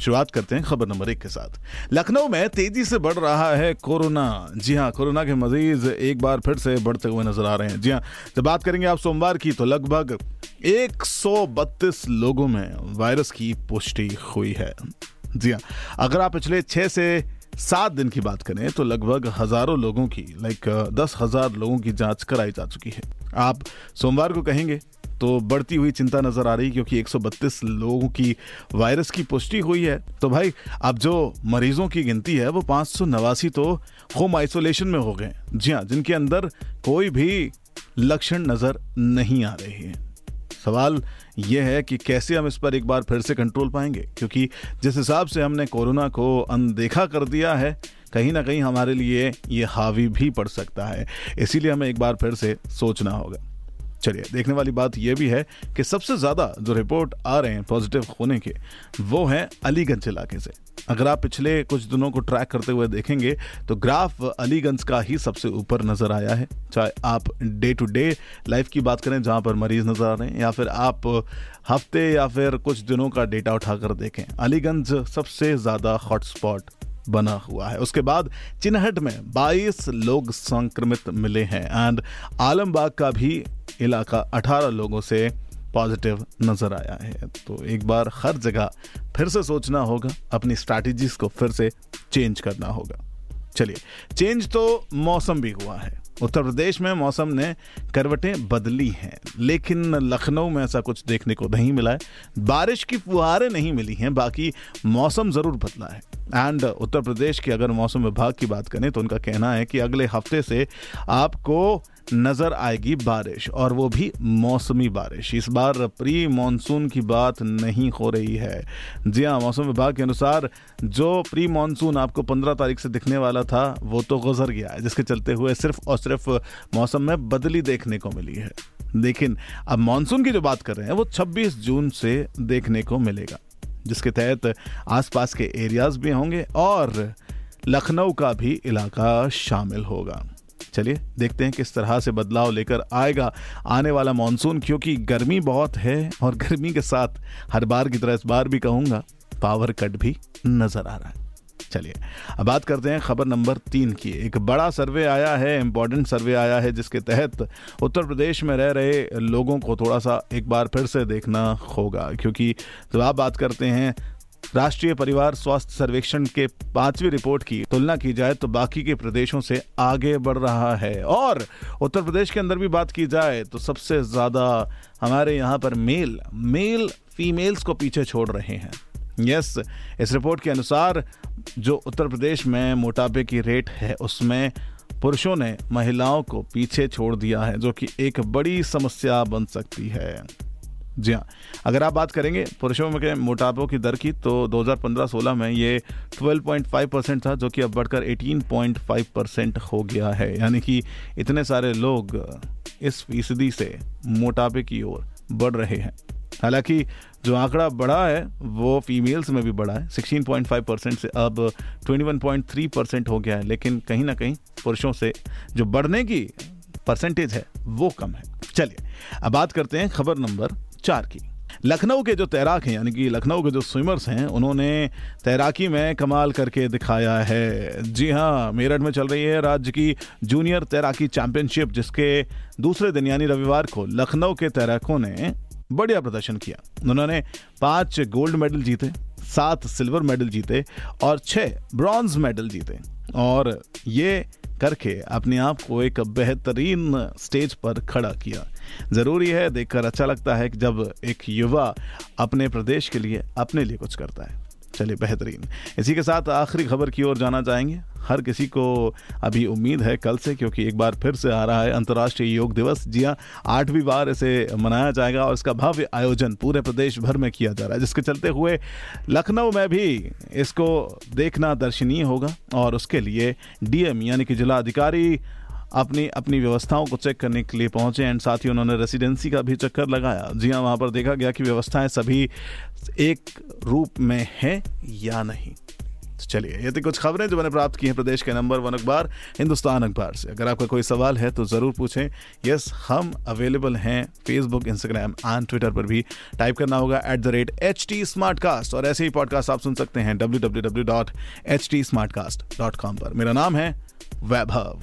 शुरुआत करते हैं खबर नंबर एक के साथ। लखनऊ में तेज़ी से बढ़ रहा है कोरोना। जी हाँ कोरोना के मरीज़ एक बार फिर से बढ़ते हुए नज़र आ रहे हैं। जी हाँ जब बात करेंगे आप सोमवार की तो लगभग 132 लोगों में वायरस की पुष्टि हुई है। जी हाँ अगर आप पिछले छह से सात दिन की बात करें तो लगभग हज़ारों लोगों की लाइक दस हज़ार लोगों की जाँच कराई जा चुकी है। आप सोमवार को कहेंगे तो बढ़ती हुई चिंता नज़र आ रही क्योंकि 132 लोगों की वायरस की पुष्टि हुई है। तो भाई, अब जो मरीजों की गिनती है, वो पाँच सौ नवासी तो होम आइसोलेशन में हो गए। जी हाँ जिनके अंदर कोई भी लक्षण नज़र नहीं आ रहे हैं। सवाल यह है कि कैसे हम इस पर एक बार फिर से कंट्रोल पाएँगे? क्योंकि जिस हिसाब से हमने कोरोना को अनदेखा कर दिया है, कहीं ना कहीं हमारे लिए ये हावी भी पड़ सकता है। इसीलिए हमें एक बार फिर से सोचना होगा। चलिए, देखने वाली बात यह भी है कि सबसे ज़्यादा जो रिपोर्ट आ रहे हैं पॉजिटिव होने के, वो हैं अलीगंज इलाके से। अगर आप पिछले कुछ दिनों को ट्रैक करते हुए देखेंगे तो ग्राफ अलीगंज का ही सबसे ऊपर नज़र आया है। चाहे आप डे टू डे लाइफ की बात करें, जहाँ पर मरीज़ नज़र आ रहे हैं, या फिर आप हफ़्ते या फिर कुछ दिनों का डेटा उठाकर देखें, अलीगंज सबसे ज़्यादा हॉटस्पॉट बना हुआ है। उसके बाद चिन्हट में 22 लोग संक्रमित मिले हैं, एंड आलमबाग का भी इलाका 18 लोगों से पॉजिटिव नज़र आया है। तो एक बार हर जगह फिर से सोचना होगा, अपनी स्ट्रैटेजीज को फिर से चेंज करना होगा। चलिए चेंज तो मौसम भी हुआ है। उत्तर प्रदेश में मौसम ने करवटें बदली हैं, लेकिन लखनऊ में ऐसा कुछ देखने को नहीं मिला है। बारिश की फुहारें नहीं मिली हैं, बाकी मौसम ज़रूर बदला है। एंड उत्तर प्रदेश के अगर मौसम विभाग की बात करें तो उनका कहना है कि अगले हफ़्ते से आपको नज़र आएगी बारिश, और वो भी मौसमी बारिश। इस बार प्री मानसून की बात नहीं हो रही है। जी हाँ मौसम विभाग के अनुसार जो प्री मानसून आपको पंद्रह तारीख से दिखने वाला था, वो तो गुजर गया है, जिसके चलते हुए सिर्फ़ और सिर्फ़ मौसम में बदली देखने को मिली है। लेकिन अब मानसून की जो बात कर रहे हैं, वो 26 जून से देखने को मिलेगा। जिसके तहत आसपास के एरियाज़ भी होंगे और लखनऊ का भी इलाका शामिल होगा। चलिए, देखते हैं किस तरह से बदलाव लेकर आएगा आने वाला मानसून क्योंकि गर्मी बहुत है और गर्मी के साथ हर बार की तरह इस बार भी कहूँगा पावर कट भी नज़र आ रहा है। चलिए अब बात करते हैं खबर नंबर तीन की। एक बड़ा सर्वे आया है इंपॉर्टेंट सर्वे आया है जिसके तहत उत्तर प्रदेश में रह रहे लोगों को थोड़ा सा एक बार फिर से देखना होगा क्योंकि जब आप बात करते हैं राष्ट्रीय परिवार स्वास्थ्य सर्वेक्षण के पांचवी रिपोर्ट की तुलना की जाए तो बाकी के प्रदेशों से आगे बढ़ रहा है। और उत्तर प्रदेश के अंदर भी बात की जाए तो सबसे ज़्यादा हमारे यहाँ पर मेल मेल फीमेल्स को पीछे छोड़ रहे हैं। यस yes, इस रिपोर्ट के अनुसार जो उत्तर प्रदेश में मोटापे की रेट है, उसमें पुरुषों ने महिलाओं को पीछे छोड़ दिया है, जो कि एक बड़ी समस्या बन सकती है। जी हाँ अगर आप बात करेंगे पुरुषों में के मोटापों की दर की तो 2015-16 में ये 12.5 परसेंट था, जो कि अब बढ़कर 18.5 परसेंट हो गया है। यानी कि इतने सारे लोग इस फ़ीसदी से मोटापे की ओर बढ़ रहे हैं। हालाँकि जो आंकड़ा बढ़ा है, वो फीमेल्स में भी बढ़ा है। 16.5 परसेंट से अब 21.3 परसेंट हो गया है, लेकिन कहीं ना कहीं पुरुषों से जो बढ़ने की परसेंटेज है, वो कम है। चलिए, अब बात करते हैं खबर नंबर चार की। लखनऊ के जो तैराक हैं, यानी कि लखनऊ के जो स्विमर्स हैं, उन्होंने तैराकी में कमाल करके दिखाया है। जी हाँ मेरठ में चल रही है राज्य की जूनियर तैराकी चैंपियनशिप जिसके दूसरे दिन, यानी रविवार को लखनऊ के तैराकों ने बढ़िया प्रदर्शन किया। उन्होंने पाँच गोल्ड मेडल जीते, सात सिल्वर मेडल जीते और छह ब्रॉन्ज मेडल जीते। और ये करके अपने आप को एक बेहतरीन स्टेज पर खड़ा किया। ज़रूरी है देखकर अच्छा लगता है कि जब एक युवा अपने प्रदेश के लिए, अपने लिए कुछ करता है। चलिए बेहतरीन। इसी के साथ आखिरी खबर की ओर जाना चाहेंगे। हर किसी को अभी उम्मीद है कल से, क्योंकि एक बार फिर से आ रहा है अंतर्राष्ट्रीय योग दिवस। जी हाँ आठवीं बार इसे मनाया जाएगा और इसका भव्य आयोजन पूरे प्रदेश भर में किया जा रहा है, जिसके चलते हुए लखनऊ में भी इसको देखना दर्शनीय होगा। और उसके लिए डीएम, यानी कि जिला अधिकारी अपनी अपनी व्यवस्थाओं को चेक करने के लिए पहुँचे एंड साथ ही उन्होंने रेसिडेंसी का भी चक्कर लगाया। जी हाँ वहाँ पर देखा गया कि व्यवस्थाएँ सभी एक रूप में है या नहीं। तो चलिए, ये थी कुछ खबरें जो मैंने प्राप्त की हैं प्रदेश के नंबर वन अखबार, हिंदुस्तान अखबार से। अगर आपका कोई सवाल है तो ज़रूर पूछें। यस हम अवेलेबल हैं फेसबुक इंस्टाग्राम एंड ट्विटर पर भी। टाइप करना होगा at the rate H T Smartcast और ऐसे ही पॉडकास्ट आप सुन सकते हैं W W W dot H T Smartcast dot com पर। मेरा नाम है वैभव।